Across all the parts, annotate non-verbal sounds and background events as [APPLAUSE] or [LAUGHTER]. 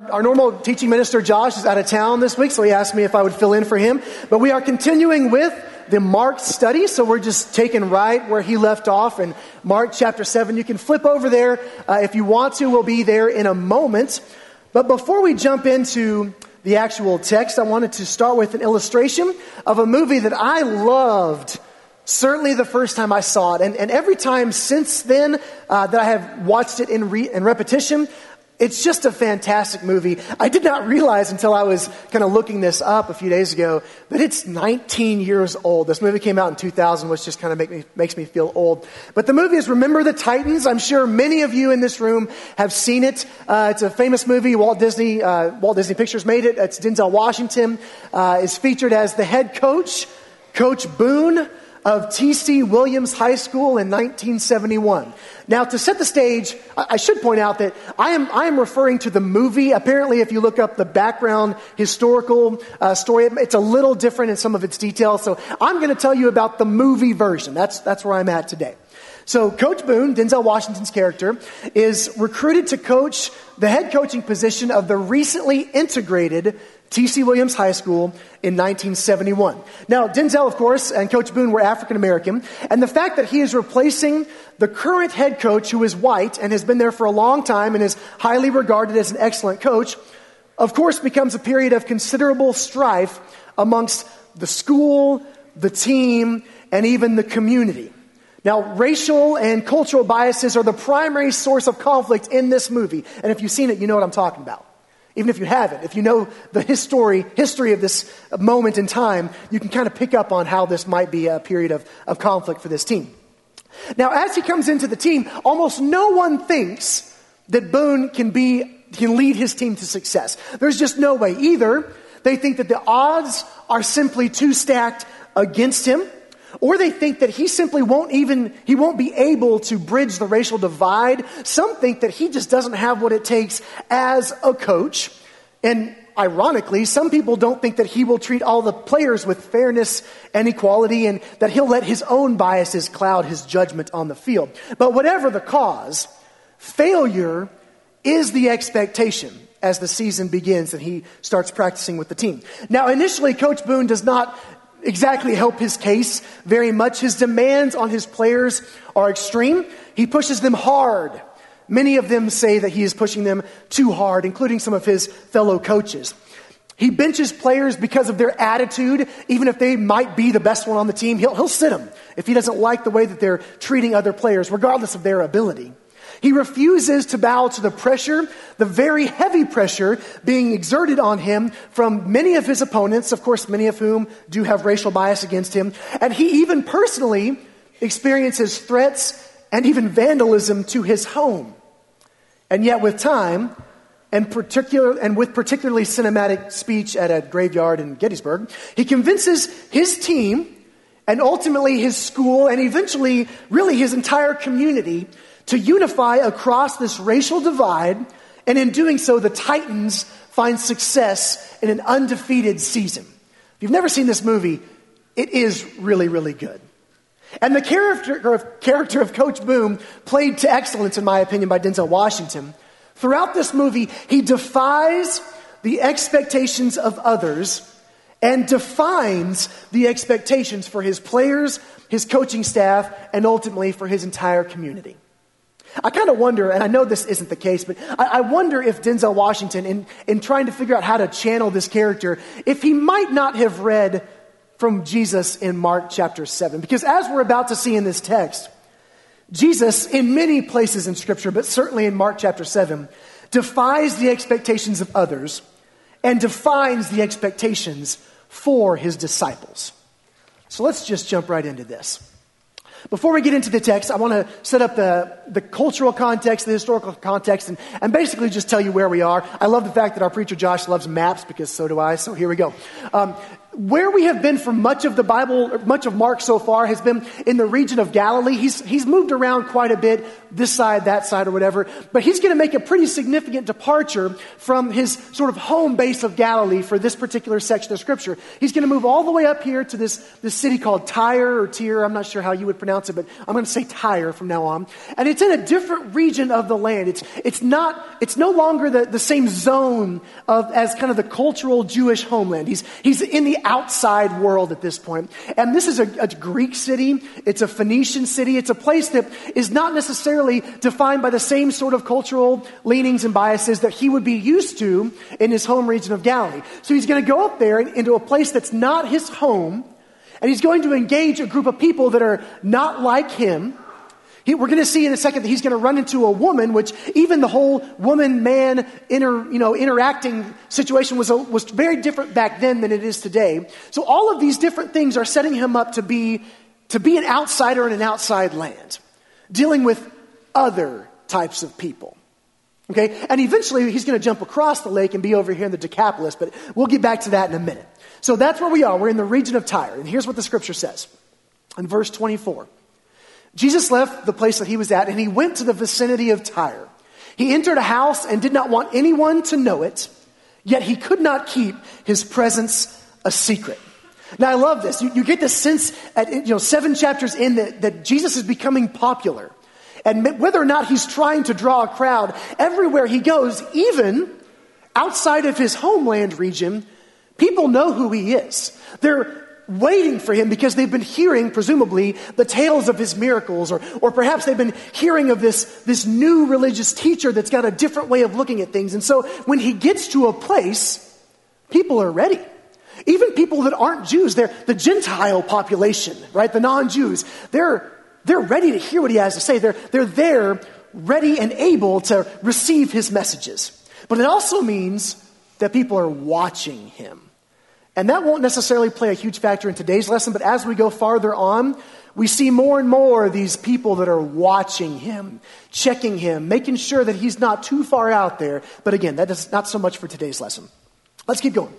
Our normal teaching minister, Josh, is out of town this week, so he asked me if I would fill in for him. But we are continuing with the Mark study, so we're just taking right where he left off in Mark chapter 7. You can flip over there uh, if you want to. We'll be there in a moment. But before we jump into the actual text, I wanted to start with an illustration of a movie that I loved. Certainly the first time I saw it, and, and every time since then uh, that I have watched it in, re- in repetition, it's just a fantastic movie. I did not realize until I was kind of looking this up a few days ago that it's 19 years old. This movie came out in 2000, which just kind of make me, makes me feel old. But the movie is Remember the Titans. I'm sure many of you in this room have seen it. Uh, it's a famous movie. Walt Disney, uh, Walt Disney Pictures made it. It's Denzel Washington uh, is featured as the head coach, Coach Boone of T.C. Williams High School in 1971. Now, to set the stage, I should point out that I am, I am referring to the movie. Apparently, if you look up the background historical uh, story, it's a little different in some of its details. So I'm going to tell you about the movie version. That's, that's where I'm at today. So, Coach Boone, Denzel Washington's character, is recruited to coach the head coaching position of the recently integrated T.C. Williams High School in 1971. Now, Denzel, of course, and Coach Boone were African American, and the fact that he is replacing the current head coach, who is white and has been there for a long time and is highly regarded as an excellent coach, of course, becomes a period of considerable strife amongst the school, the team, and even the community. Now, racial and cultural biases are the primary source of conflict in this movie, and if you've seen it, you know what I'm talking about. Even if you haven't, if you know the history, history of this moment in time, you can kind of pick up on how this might be a period of, of conflict for this team. Now, as he comes into the team, almost no one thinks that Boone can be, can lead his team to success. There's just no way. Either they think that the odds are simply too stacked against him, or they think that he simply won't even, he won't be able to bridge the racial divide. Some think that he just doesn't have what it takes as a coach. And ironically, some people don't think that he will treat all the players with fairness and equality and that he'll let his own biases cloud his judgment on the field. But whatever the cause, failure is the expectation as the season begins and he starts practicing with the team. Now, initially, Coach Boone does not exactly help his case very much. His demands on his players are extreme. He pushes them hard. Many of them say that he is pushing them too hard, including some of his fellow coaches. He benches players because of their attitude, even if they might be the best one on the team. He'll, he'll sit them if he doesn't like the way that they're treating other players, regardless of their ability. He refuses to bow to the pressure, the very heavy pressure being exerted on him from many of his opponents, of course, many of whom do have racial bias against him. And he even personally experiences threats and even vandalism to his home. And yet, with time, and, particular, and with particularly cinematic speech at a graveyard in Gettysburg, he convinces his team and ultimately his school and eventually, really, his entire community to unify across this racial divide, and in doing so, the Titans find success in an undefeated season. If you've never seen this movie, it is really, really good. And the character of, character of Coach Boone, played to excellence, in my opinion, by Denzel Washington, throughout this movie, he defies the expectations of others and defines the expectations for his players, his coaching staff, and ultimately for his entire community. I kind of wonder, and I know this isn't the case, but I, I, wonder if Denzel Washington, in, in trying to figure out how to channel this character, if he might not have read from Jesus in Mark chapter 7. Because as we're about to see in this text, Jesus, in many places in Scripture, but certainly in Mark chapter 7, defies the expectations of others and defines the expectations for his disciples. So let's just jump right into this. Before we get into the text, I want to set up the, the cultural context, the historical context, and, and basically just tell you where we are. I love the fact that our preacher Josh loves maps because so do I, so here we go. Um, where we have been for much of the Bible, much of Mark so far, has been in the region of Galilee. He's, he's moved around quite a bit, this side, that side, or whatever. But he's going to make a pretty significant departure from his sort of home base of Galilee for this particular section of Scripture. He's going to move all the way up here to this, this city called Tyre or Tyre. I'm not sure how you would pronounce it, but I'm going to say Tyre from now on. And it's in a different region of the land. It's, it's not, it's no longer the, the same zone of, as kind of the cultural Jewish homeland. He's, he's in the outside world at this point. And this is a, a Greek city, it's a Phoenician city, it's a place that is not necessarily defined by the same sort of cultural leanings and biases that he would be used to in his home region of Galilee. So he's going to go up there into a place that's not his home, and he's going to engage a group of people that are not like him he, we're going to see in a second that he's going to run into a woman, which even the whole woman-man inter, you know, interacting situation was, a, was very different back then than it is today. So all of these different things are setting him up to be, to be an outsider in an outside land, dealing with other types of people. Okay? And eventually he's going to jump across the lake and be over here in the Decapolis, but we'll get back to that in a minute. So that's where we are. We're in the region of Tyre. And here's what the scripture says in verse 24. Jesus left the place that he was at and he went to the vicinity of Tyre. He entered a house and did not want anyone to know it, yet he could not keep his presence a secret. Now, I love this. You, you get this sense at you know, seven chapters in that, that Jesus is becoming popular. And whether or not he's trying to draw a crowd, everywhere he goes, even outside of his homeland region, people know who he is. They're, waiting for him because they've been hearing, presumably, the tales of his miracles, or, or perhaps they've been hearing of this, this new religious teacher that's got a different way of looking at things. And so when he gets to a place, people are ready. Even people that aren't Jews, they're the Gentile population, right? The non Jews, they're, they're ready to hear what he has to say. They're, they're there, ready and able to receive his messages. But it also means that people are watching him. And that won't necessarily play a huge factor in today's lesson, but as we go farther on, we see more and more of these people that are watching him, checking him, making sure that he's not too far out there. But again, that is not so much for today's lesson. Let's keep going.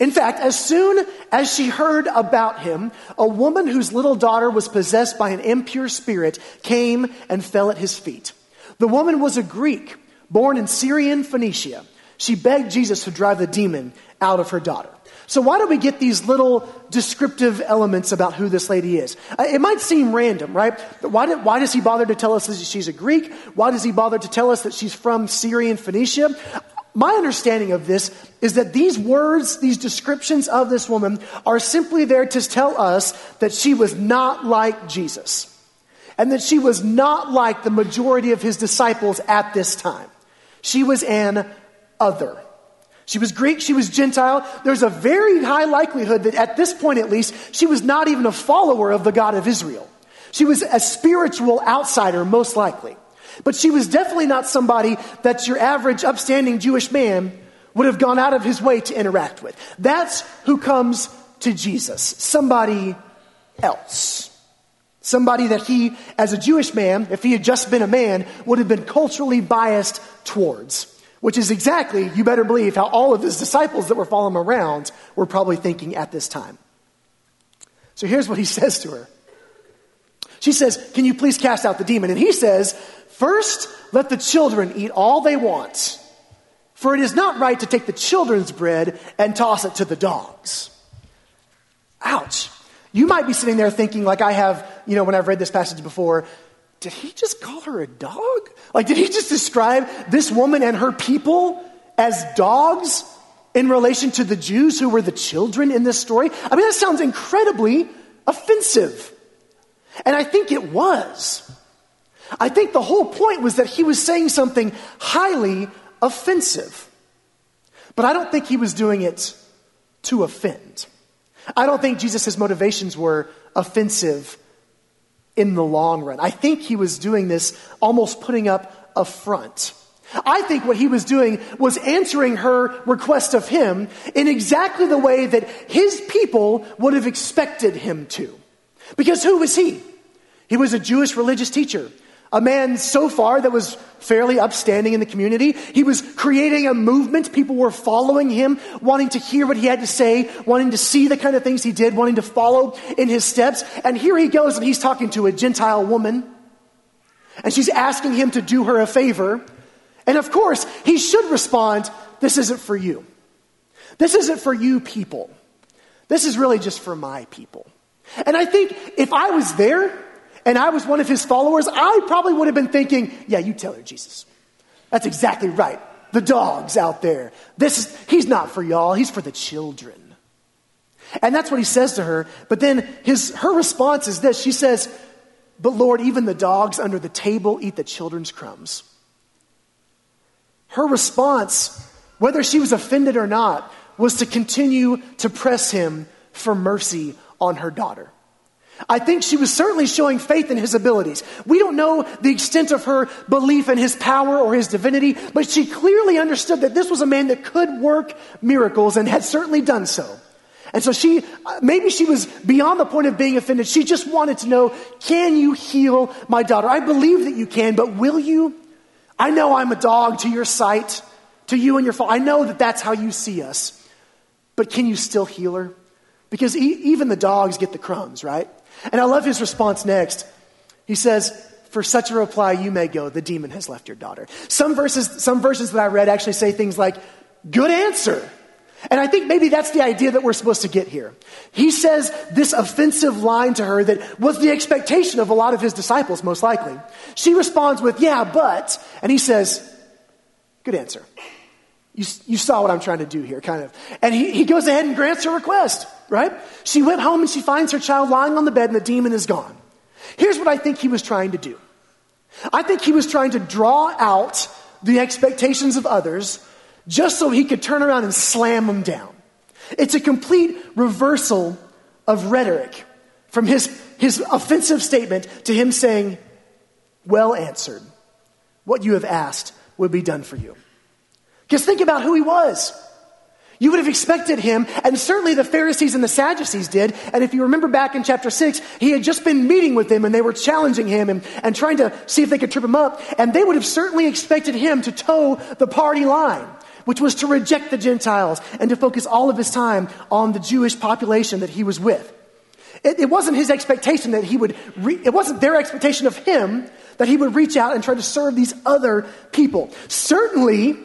In fact, as soon as she heard about him, a woman whose little daughter was possessed by an impure spirit came and fell at his feet. The woman was a Greek, born in Syrian Phoenicia. She begged Jesus to drive the demon out of her daughter. So, why do we get these little descriptive elements about who this lady is? Uh, it might seem random, right? Why, did, why does he bother to tell us that she's a Greek? Why does he bother to tell us that she's from Syrian Phoenicia? My understanding of this is that these words, these descriptions of this woman, are simply there to tell us that she was not like Jesus. And that she was not like the majority of his disciples at this time. She was an other. She was Greek, she was Gentile. There's a very high likelihood that at this point at least, she was not even a follower of the God of Israel. She was a spiritual outsider, most likely. But she was definitely not somebody that your average upstanding Jewish man would have gone out of his way to interact with. That's who comes to Jesus. Somebody else. Somebody that he, as a Jewish man, if he had just been a man, would have been culturally biased towards. Which is exactly, you better believe, how all of his disciples that were following around were probably thinking at this time. So here's what he [LAUGHS] says to her. She says, Can you please cast out the demon? And he says, First, let the children eat all they want, for it is not right to take the children's bread and toss it to the dogs. Ouch. You might be sitting there thinking, like I have, you know, when I've read this passage before, did he just call her a dog? Like, did he just describe this woman and her people as dogs in relation to the Jews who were the children in this story? I mean, that sounds incredibly offensive. And I think it was. I think the whole point was that he was saying something highly offensive. But I don't think he was doing it to offend. I don't think Jesus' motivations were offensive in the long run. I think he was doing this almost putting up a front. I think what he was doing was answering her request of him in exactly the way that his people would have expected him to. Because who was he? He was a Jewish religious teacher, a man so far that was fairly upstanding in the community. He was creating a movement. People were following him, wanting to hear what he had to say, wanting to see the kind of things he did, wanting to follow in his steps. And here he goes and he's talking to a Gentile woman. And she's asking him to do her a favor. And of course, he should respond, This isn't for you. This isn't for you people. This is really just for my people. And I think if I was there, and I was one of his followers, I probably would have been thinking, yeah, you tell her, Jesus. That's exactly right. The dog's out there. This is, he's not for y'all, he's for the children. And that's what he says to her. But then his, her response is this She says, But Lord, even the dogs under the table eat the children's crumbs. Her response, whether she was offended or not, was to continue to press him for mercy on her daughter. I think she was certainly showing faith in his abilities. We don't know the extent of her belief in his power or his divinity, but she clearly understood that this was a man that could work miracles and had certainly done so. And so she, uh, maybe she was beyond the point of being offended. She just wanted to know, can you heal my daughter? I believe that you can, but will you? I know I'm a dog to your sight, to you and your father. I know that that's how you see us. But can you still heal her? Because e- even the dogs get the crumbs, right? And I love his response next. He says, For such a reply, you may go. The demon has left your daughter. Some verses, some verses that I read actually say things like, Good answer. And I think maybe that's the idea that we're supposed to get here. He says this offensive line to her that was the expectation of a lot of his disciples, most likely. She responds with, Yeah, but. And he says, Good answer. You, you saw what I'm trying to do here, kind of. And he, he goes ahead and grants her request, right? She went home and she finds her child lying on the bed and the demon is gone. Here's what I think he was trying to do I think he was trying to draw out the expectations of others just so he could turn around and slam them down. It's a complete reversal of rhetoric from his, his offensive statement to him saying, Well answered. What you have asked will be done for you. Because think about who he was. You would have expected him, and certainly the Pharisees and the Sadducees did. And if you remember back in chapter 6, he had just been meeting with them and they were challenging him and, and trying to see if they could trip him up. And they would have certainly expected him to toe the party line, which was to reject the Gentiles and to focus all of his time on the Jewish population that he was with. It, it wasn't his expectation that he would, re- it wasn't their expectation of him that he would reach out and try to serve these other people. Certainly,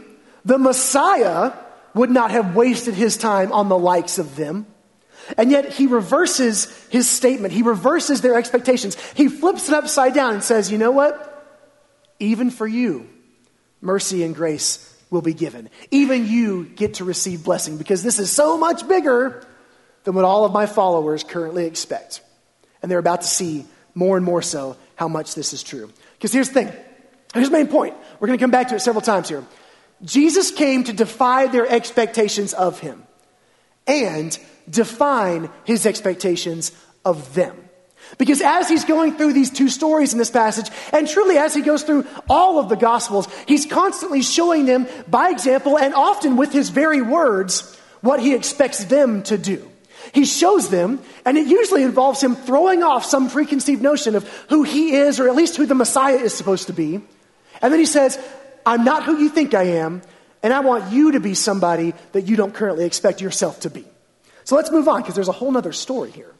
the Messiah would not have wasted his time on the likes of them. And yet he reverses his statement. He reverses their expectations. He flips it upside down and says, You know what? Even for you, mercy and grace will be given. Even you get to receive blessing because this is so much bigger than what all of my followers currently expect. And they're about to see more and more so how much this is true. Because here's the thing. Here's the main point. We're going to come back to it several times here. Jesus came to defy their expectations of him and define his expectations of them. Because as he's going through these two stories in this passage, and truly as he goes through all of the Gospels, he's constantly showing them by example and often with his very words what he expects them to do. He shows them, and it usually involves him throwing off some preconceived notion of who he is, or at least who the Messiah is supposed to be. And then he says, I'm not who you think I am, and I want you to be somebody that you don't currently expect yourself to be. So let's move on because there's a whole other story here.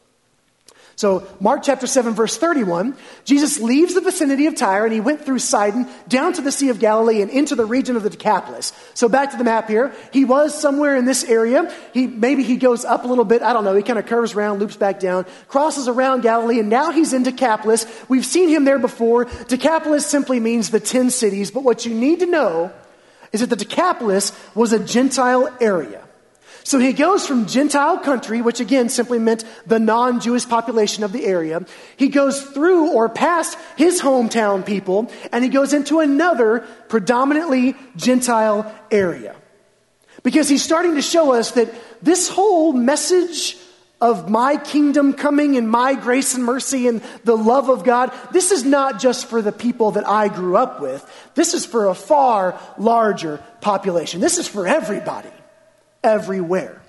So, Mark chapter 7, verse 31, Jesus leaves the vicinity of Tyre and he went through Sidon down to the Sea of Galilee and into the region of the Decapolis. So, back to the map here. He was somewhere in this area. He, maybe he goes up a little bit. I don't know. He kind of curves around, loops back down, crosses around Galilee, and now he's in Decapolis. We've seen him there before. Decapolis simply means the 10 cities, but what you need to know is that the Decapolis was a Gentile area. So he goes from Gentile country, which again simply meant the non Jewish population of the area. He goes through or past his hometown people, and he goes into another predominantly Gentile area. Because he's starting to show us that this whole message of my kingdom coming and my grace and mercy and the love of God, this is not just for the people that I grew up with. This is for a far larger population. This is for everybody everywhere.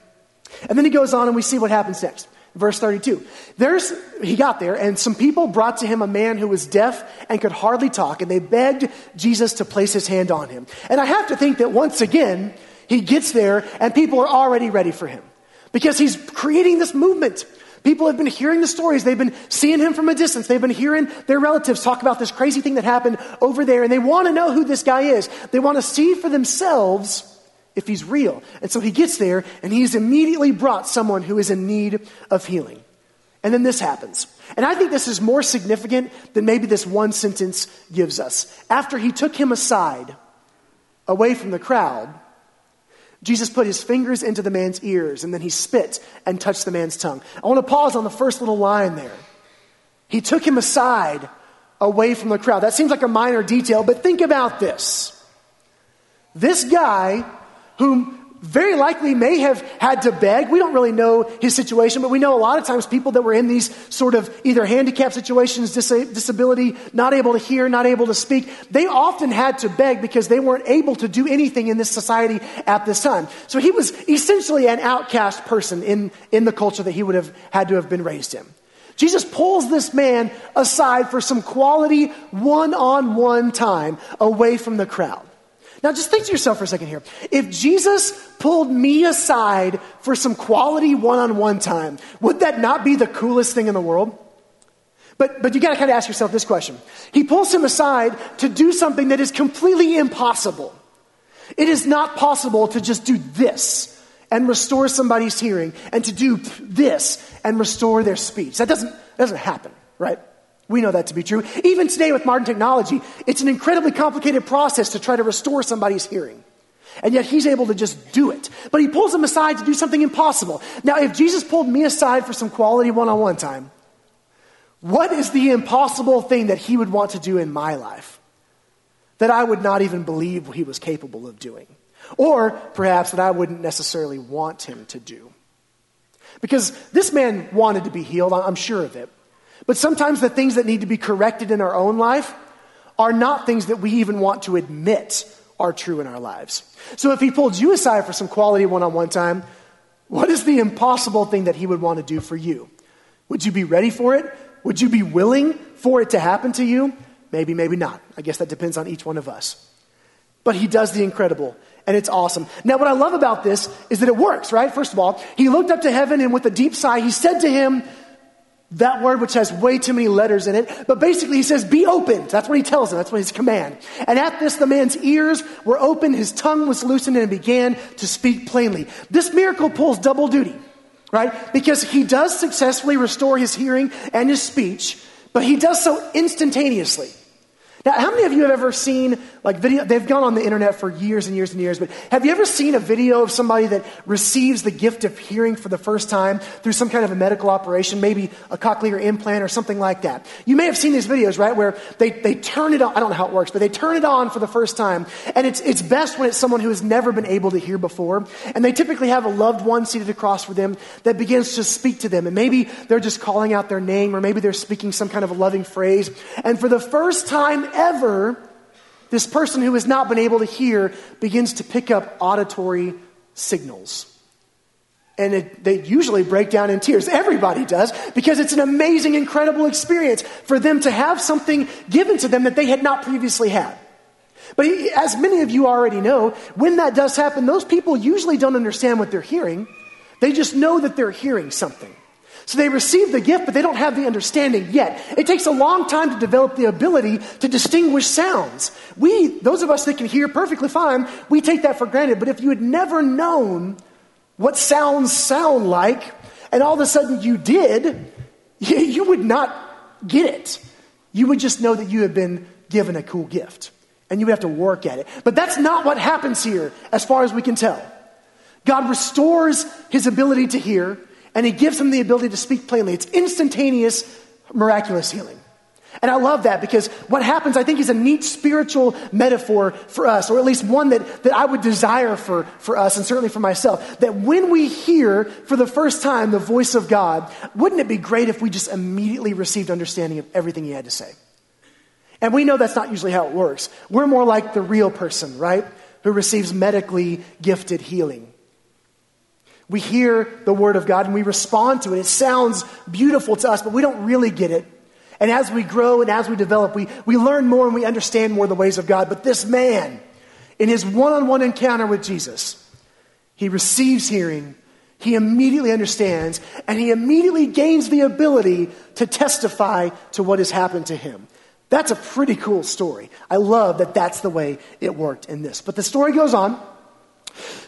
And then he goes on and we see what happens next. Verse 32. There's, he got there, and some people brought to him a man who was deaf and could hardly talk, and they begged Jesus to place his hand on him. And I have to think that once again, he gets there, and people are already ready for him because he's creating this movement. People have been hearing the stories. They've been seeing him from a distance. They've been hearing their relatives talk about this crazy thing that happened over there, and they want to know who this guy is. They want to see for themselves if he's real. And so he gets there and he's immediately brought someone who is in need of healing. And then this happens. And I think this is more significant than maybe this one sentence gives us. After he took him aside, away from the crowd, Jesus put his fingers into the man's ears and then he spit and touched the man's tongue. I want to pause on the first little line there. He took him aside away from the crowd. That seems like a minor detail, but think about this. This guy whom very likely may have had to beg. We don't really know his situation, but we know a lot of times people that were in these sort of either handicap situations, dis- disability, not able to hear, not able to speak, they often had to beg because they weren't able to do anything in this society at this time. So he was essentially an outcast person in, in the culture that he would have had to have been raised in. Jesus pulls this man aside for some quality one on one time away from the crowd. Now, just think to yourself for a second here. If Jesus pulled me aside for some quality one on one time, would that not be the coolest thing in the world? But, but you gotta kind of ask yourself this question. He pulls him aside to do something that is completely impossible. It is not possible to just do this and restore somebody's hearing and to do this and restore their speech. That doesn't, that doesn't happen, right? We know that to be true. Even today with modern technology, it's an incredibly complicated process to try to restore somebody's hearing. And yet he's able to just do it. But he pulls them aside to do something impossible. Now, if Jesus pulled me aside for some quality one on one time, what is the impossible thing that he would want to do in my life that I would not even believe he was capable of doing? Or perhaps that I wouldn't necessarily want him to do? Because this man wanted to be healed, I'm sure of it. But sometimes the things that need to be corrected in our own life are not things that we even want to admit are true in our lives. So if he pulled you aside for some quality one on one time, what is the impossible thing that he would want to do for you? Would you be ready for it? Would you be willing for it to happen to you? Maybe, maybe not. I guess that depends on each one of us. But he does the incredible, and it's awesome. Now, what I love about this is that it works, right? First of all, he looked up to heaven, and with a deep sigh, he said to him, that word, which has way too many letters in it, but basically he says, be opened. That's what he tells him. That's what his command. And at this, the man's ears were open, his tongue was loosened, and began to speak plainly. This miracle pulls double duty, right? Because he does successfully restore his hearing and his speech, but he does so instantaneously. Now, how many of you have ever seen like video? They've gone on the internet for years and years and years, but have you ever seen a video of somebody that receives the gift of hearing for the first time through some kind of a medical operation, maybe a cochlear implant or something like that? You may have seen these videos, right, where they, they turn it on. I don't know how it works, but they turn it on for the first time. And it's, it's best when it's someone who has never been able to hear before. And they typically have a loved one seated across for them that begins to speak to them. And maybe they're just calling out their name, or maybe they're speaking some kind of a loving phrase. And for the first time ever, this person who has not been able to hear begins to pick up auditory signals. And it, they usually break down in tears. Everybody does, because it's an amazing, incredible experience for them to have something given to them that they had not previously had. But as many of you already know, when that does happen, those people usually don't understand what they're hearing. They just know that they're hearing something. So they receive the gift, but they don't have the understanding yet. It takes a long time to develop the ability to distinguish sounds. We, those of us that can hear perfectly fine, we take that for granted. But if you had never known what sounds sound like, and all of a sudden you did, [LAUGHS] you would not get it. You would just know that you have been given a cool gift. And you would have to work at it. But that's not what happens here, as far as we can tell. God restores his ability to hear and he gives him the ability to speak plainly. It's instantaneous, miraculous healing. And I love that because what happens, I think, is a neat spiritual metaphor for us, or at least one that, that I would desire for, for us and certainly for myself. That when we hear for the first time the voice of God, wouldn't it be great if we just immediately received understanding of everything he had to say? And we know that's not usually how it works. We're more like the real person, right? Who receives medically gifted healing. We hear the word of God and we respond to it. It sounds beautiful to us, but we don't really get it. And as we grow and as we develop, we, we learn more and we understand more the ways of God. But this man, in his one on one encounter with Jesus, he receives hearing, he immediately understands, and he immediately gains the ability to testify to what has happened to him. That's a pretty cool story. I love that that's the way it worked in this. But the story goes on.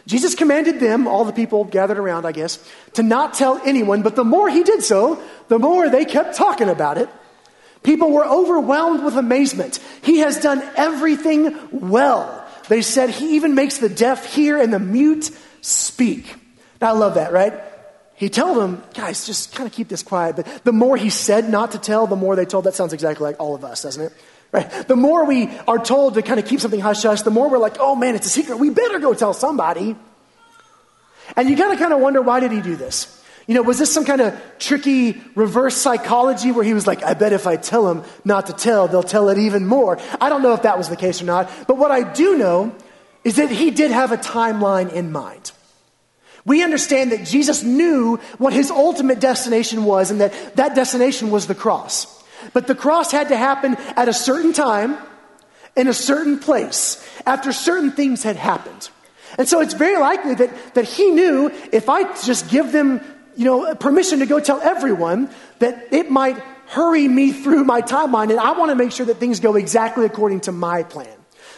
Jesus commanded them, all the people gathered around, I guess, to not tell anyone, but the more he did so, the more they kept talking about it. People were overwhelmed with amazement. He has done everything well. They said he even makes the deaf hear and the mute speak. Now, I love that, right? He told them, guys, just kind of keep this quiet. But the more he said not to tell, the more they told. That sounds exactly like all of us, doesn't it? Right? The more we are told to kind of keep something hush hush, the more we're like, oh man, it's a secret. We better go tell somebody. And you gotta kind of wonder why did he do this? You know, was this some kind of tricky reverse psychology where he was like, I bet if I tell them not to tell, they'll tell it even more? I don't know if that was the case or not, but what I do know is that he did have a timeline in mind. We understand that Jesus knew what his ultimate destination was and that that destination was the cross. But the cross had to happen at a certain time, in a certain place, after certain things had happened. And so it's very likely that, that he knew if I just give them, you know, permission to go tell everyone, that it might hurry me through my timeline, and I want to make sure that things go exactly according to my plan.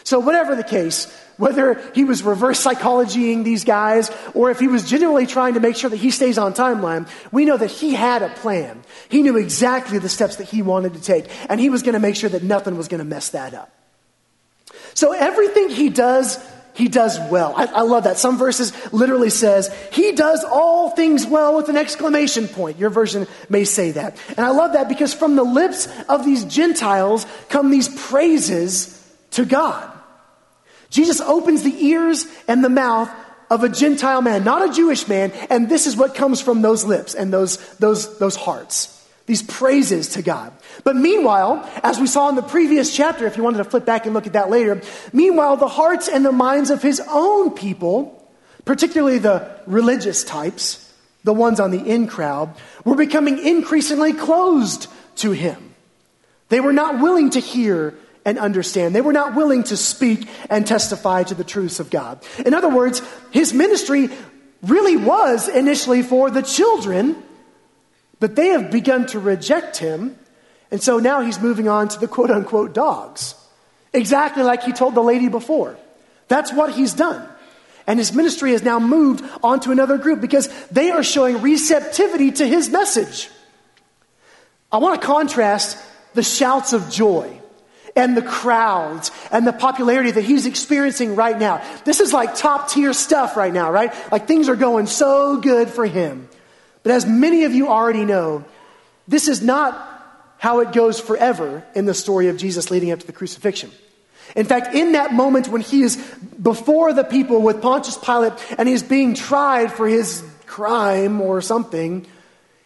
So, whatever the case, whether he was reverse psychologying these guys or if he was genuinely trying to make sure that he stays on timeline, we know that he had a plan. He knew exactly the steps that he wanted to take, and he was going to make sure that nothing was going to mess that up. So everything he does, he does well. I, I, love that. Some verses literally says, he does all things well with an exclamation point. Your version may say that. And I love that because from the lips of these Gentiles come these praises to God. Jesus opens the ears and the mouth of a Gentile man, not a Jewish man, and this is what comes from those lips and those, those, those hearts. These praises to God. But meanwhile, as we saw in the previous chapter, if you wanted to flip back and look at that later, meanwhile, the hearts and the minds of his own people, particularly the religious types, the ones on the in crowd, were becoming increasingly closed to him. They were not willing to hear and understand. They were not willing to speak and testify to the truths of God. In other words, his ministry really was initially for the children, but they have begun to reject him. And so now he's moving on to the quote unquote dogs. Exactly like he told the lady before. That's what he's done. And his ministry has now moved on to another group because they are showing receptivity to his message. I want to contrast the shouts of joy and the crowds and the popularity that he's experiencing right now. This is like top tier stuff right now, right? Like things are going so good for him. But as many of you already know, this is not how it goes forever in the story of Jesus leading up to the crucifixion. In fact, in that moment when he is before the people with Pontius Pilate and he's being tried for his crime or something,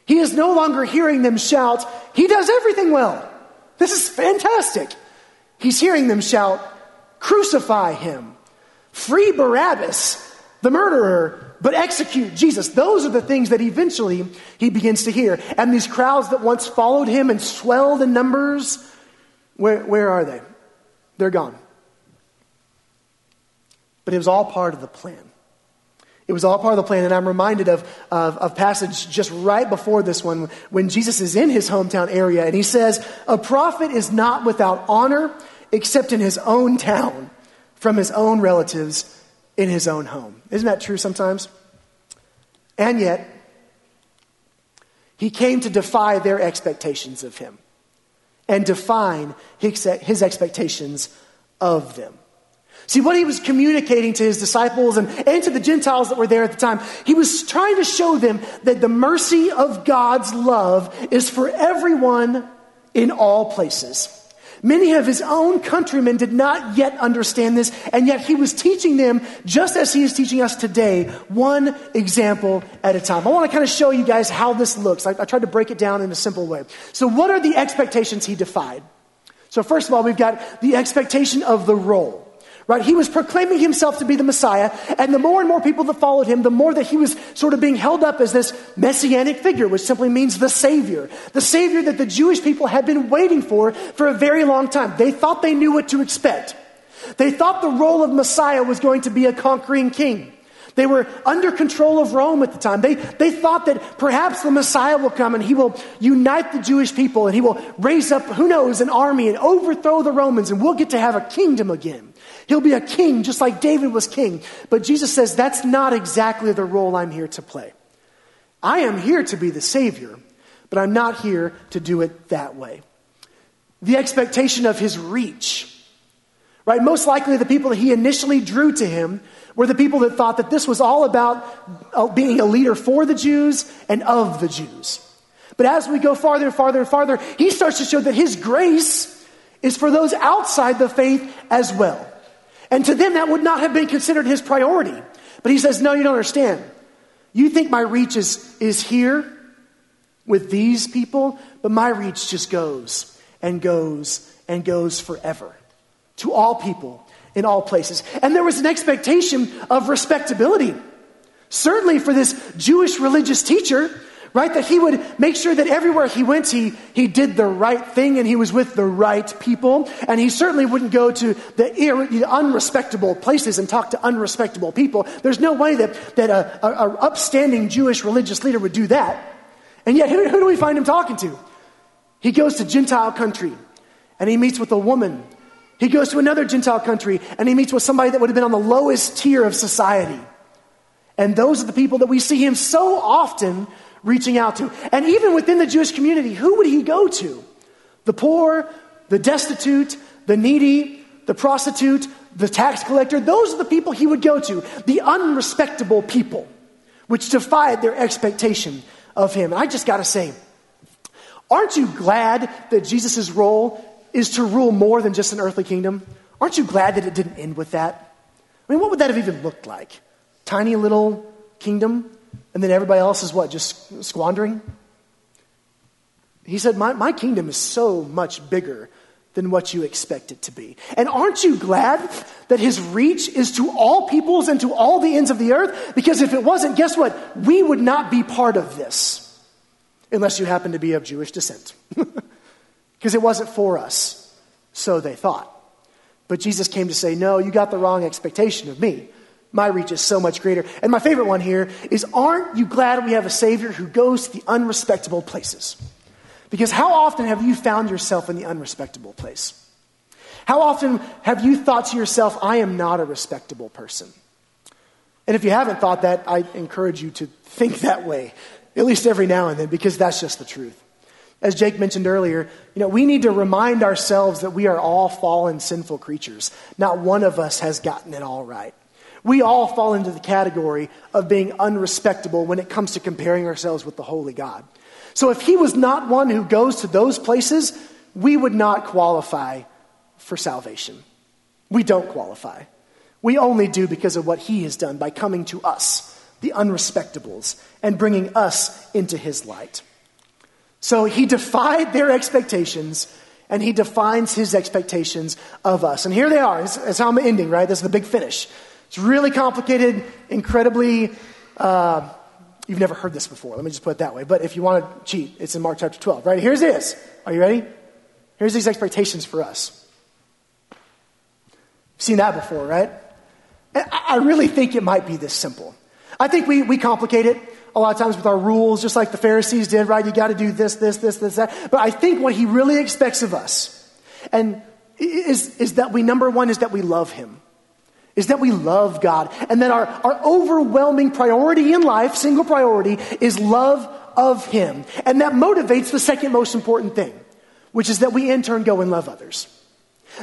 he is no longer hearing them shout, He does everything well. This is fantastic. He's hearing them shout, Crucify him, free Barabbas, the murderer, but execute Jesus. Those are the things that eventually he begins to hear. And these crowds that once followed him and swelled in numbers, where, where are they? They're gone. But it was all part of the plan. It was all part of the plan. And I'm reminded of, of, of passage just right before this one when Jesus is in his hometown area and he says, A prophet is not without honor except in his own town from his own relatives in his own home. Isn't that true sometimes? And yet, he came to defy their expectations of him and define his, expectations of them. See, what he was communicating to his disciples and, and to the Gentiles that were there at the time, he was trying to show them that the mercy of God's love is for everyone in all places. Many of his own countrymen did not yet understand this, and yet he was teaching them just as he is teaching us today, one example at a time. I want to kind of show you guys how this looks. I, I tried to break it down in a simple way. So, what are the expectations he defied? So, first of all, we've got the expectation of the role. Right? He was proclaiming himself to be the Messiah, and the more and more people that followed him, the more that he was sort of being held up as this messianic figure, which simply means the Savior. The Savior that the Jewish people had been waiting for for a very long time. They thought they knew what to expect. They thought the role of Messiah was going to be a conquering king. They were under control of Rome at the time. They, they thought that perhaps the Messiah will come and he will unite the Jewish people and he will raise up, who knows, an army and overthrow the Romans and we'll get to have a kingdom again. He'll be a king just like David was king. But Jesus says, that's not exactly the role I'm here to play. I am here to be the Savior, but I'm not here to do it that way. The expectation of his reach, right? Most likely the people that he initially drew to him were the people that thought that this was all about uh, being a leader for the Jews and of the Jews. But as we go farther and farther and farther, he starts to show that his grace is for those outside the faith as well. And to them, that would not have been considered his priority. But he says, No, you don't understand. You think my reach is, is here with these people, but my reach just goes and goes and goes forever to all people in all places. And there was an expectation of respectability. Certainly for this Jewish religious teacher, right? That he would make sure that everywhere he went, he, he did the right thing and he was with the right people. And he certainly wouldn't go to the, ir- unrespectable places and talk to unrespectable people. There's no way that, that a, a, a upstanding Jewish religious leader would do that. And yet, who, who do we find him talking to? He goes to Gentile country and he meets with a woman. He goes to another Gentile country and he meets with somebody that would have been on the lowest tier of society. And those are the people that we see him so often reaching out to. And even within the Jewish community, who would he go to? The poor, the destitute, the needy, the prostitute, the tax collector. Those are the people he would go to. The unrespectable people, which defied their expectation of him. And I just got to say, aren't you glad that Jesus' role is to rule more than just an earthly kingdom? Aren't you glad that it didn't end with that? I mean, what would that have even looked like? Tiny little kingdom and then everybody else is what? Just squandering? He said, my, my kingdom is so much bigger than what you expect it to be. And aren't you glad that his reach is to all peoples and to all the ends of the earth? Because if it wasn't, guess what? We would not be part of this unless you happen to be of Jewish descent. [LAUGHS] Because it wasn't for us, so they thought. But Jesus came to say, No, you got the wrong expectation of me. My reach is so much greater. And my favorite one here is Aren't you glad we have a Savior who goes to the unrespectable places? Because how often have you found yourself in the unrespectable place? How often have you thought to yourself, I am not a respectable person? And if you haven't thought that, I encourage you to think [LAUGHS] that way, at least every now and then, because that's just the truth. As Jake mentioned earlier, you know, we need to remind ourselves that we are all fallen, sinful creatures. Not one of us has gotten it all right. We all fall into the category of being unrespectable when it comes to comparing ourselves with the Holy God. So if He was not one who goes to those places, we would not qualify for salvation. We don't qualify. We only do because of what He has done by coming to us, the unrespectables, and bringing us into His light. So He defied their expectations and he defines his expectations of us. And here they are. That's how I'm ending, right? This is the big finish. It's really complicated, incredibly. Uh, you've never heard this before. Let me just put it that way. But if you want to cheat, it's in Mark chapter 12, right? Here's this. Are you ready? Here's these expectations for us. Seen that before, right? I really think it might be this simple. I think we, we complicate it a lot of times with our rules, just like the Pharisees did, right? You got to do this, this, this, this, that. But I think what he really expects of us, and is, is that we, number one, is that we love him is that we love God and that our, our overwhelming priority in life, single priority, is love of Him. And that motivates the second most important thing, which is that we in turn go and love others.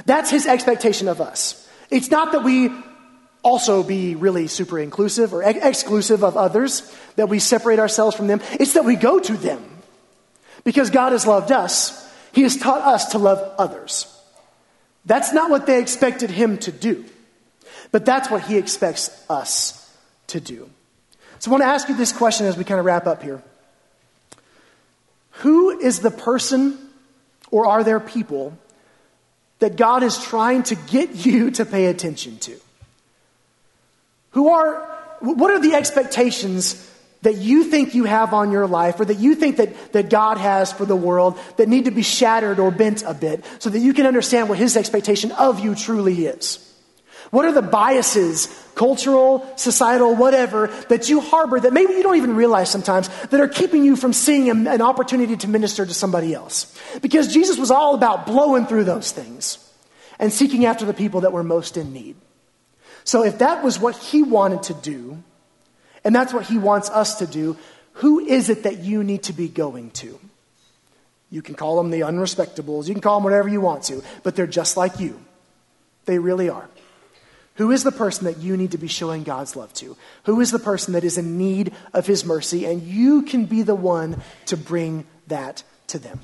That's His expectation of us. It's not that we also be really super inclusive or ex- exclusive of others, that we separate ourselves from them. It's that we go to them. Because God has loved us, He has taught us to love others. That's not what they expected Him to do. But that's what he expects us to do. So I want to ask you this question as we kind of wrap up here. Who is the person or are there people that God is trying to get [LAUGHS] you to pay attention to? Who are, what are the expectations that you think you have on your life or that you think that, that God has for the world that need to be shattered or bent a bit so that you can understand what His expectation of you truly is? What are the biases, cultural, societal, whatever, that you harbor that maybe you don't even realize sometimes that are keeping you from seeing an opportunity to minister to somebody else? Because Jesus was all about blowing through those things and seeking after the people that were most in need. So if that was what he wanted to do, and that's what he wants us to do, who is it that you need to be going to? You can call them the unrespectables, you can call them whatever you want to, but they're just like you. They really are. Who is the person that you need to be showing God's love to? Who is the person that is in need of his mercy? And you can be the one to bring that to them.